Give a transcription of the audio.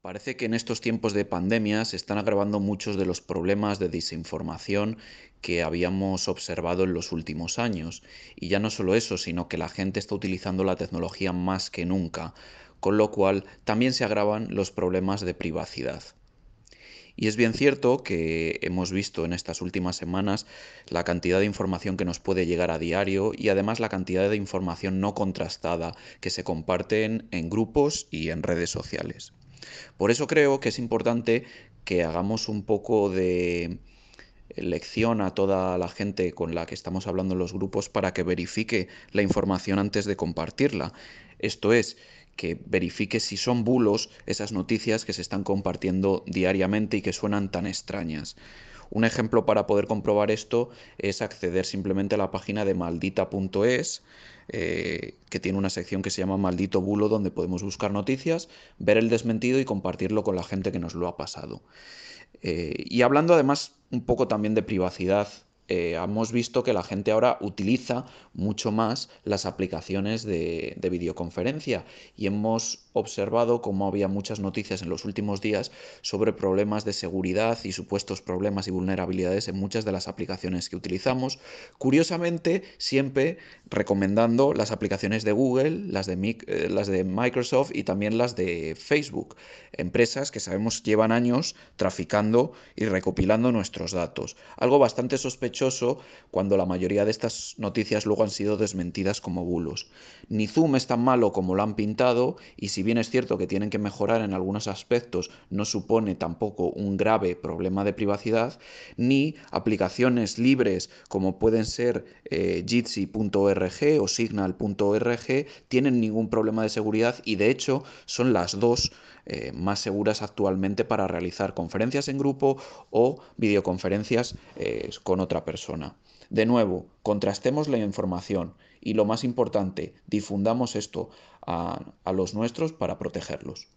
Parece que en estos tiempos de pandemia se están agravando muchos de los problemas de desinformación que habíamos observado en los últimos años. Y ya no solo eso, sino que la gente está utilizando la tecnología más que nunca, con lo cual también se agravan los problemas de privacidad. Y es bien cierto que hemos visto en estas últimas semanas la cantidad de información que nos puede llegar a diario y además la cantidad de información no contrastada que se comparten en grupos y en redes sociales. Por eso creo que es importante que hagamos un poco de lección a toda la gente con la que estamos hablando en los grupos para que verifique la información antes de compartirla. Esto es, que verifique si son bulos esas noticias que se están compartiendo diariamente y que suenan tan extrañas. Un ejemplo para poder comprobar esto es acceder simplemente a la página de maldita.es, eh, que tiene una sección que se llama Maldito Bulo, donde podemos buscar noticias, ver el desmentido y compartirlo con la gente que nos lo ha pasado. Eh, y hablando además un poco también de privacidad, eh, hemos visto que la gente ahora utiliza mucho más las aplicaciones de, de, videoconferencia y hemos observado cómo había muchas noticias en los últimos días sobre problemas de seguridad y supuestos problemas y vulnerabilidades en muchas de las aplicaciones que utilizamos. Curiosamente, siempre recomendando las aplicaciones de Google, las de, eh, las de Microsoft y también las de Facebook, empresas que sabemos llevan años traficando y recopilando nuestros datos. Algo bastante sospechoso cuando la mayoría de estas noticias luego han sido desmentidas como bulos. Ni Zoom es tan malo como lo han pintado y si bien es cierto que tienen que mejorar en algunos aspectos, no supone tampoco un grave problema de privacidad, ni aplicaciones libres como pueden ser eh, Jitsi.org o Signal.org tienen ningún problema de seguridad y de hecho son las dos eh, más seguras actualmente para realizar conferencias en grupo o videoconferencias eh, con otra persona. De nuevo, contrastemos la información y lo más importante, difundamos esto a los nuestros para protegerlos.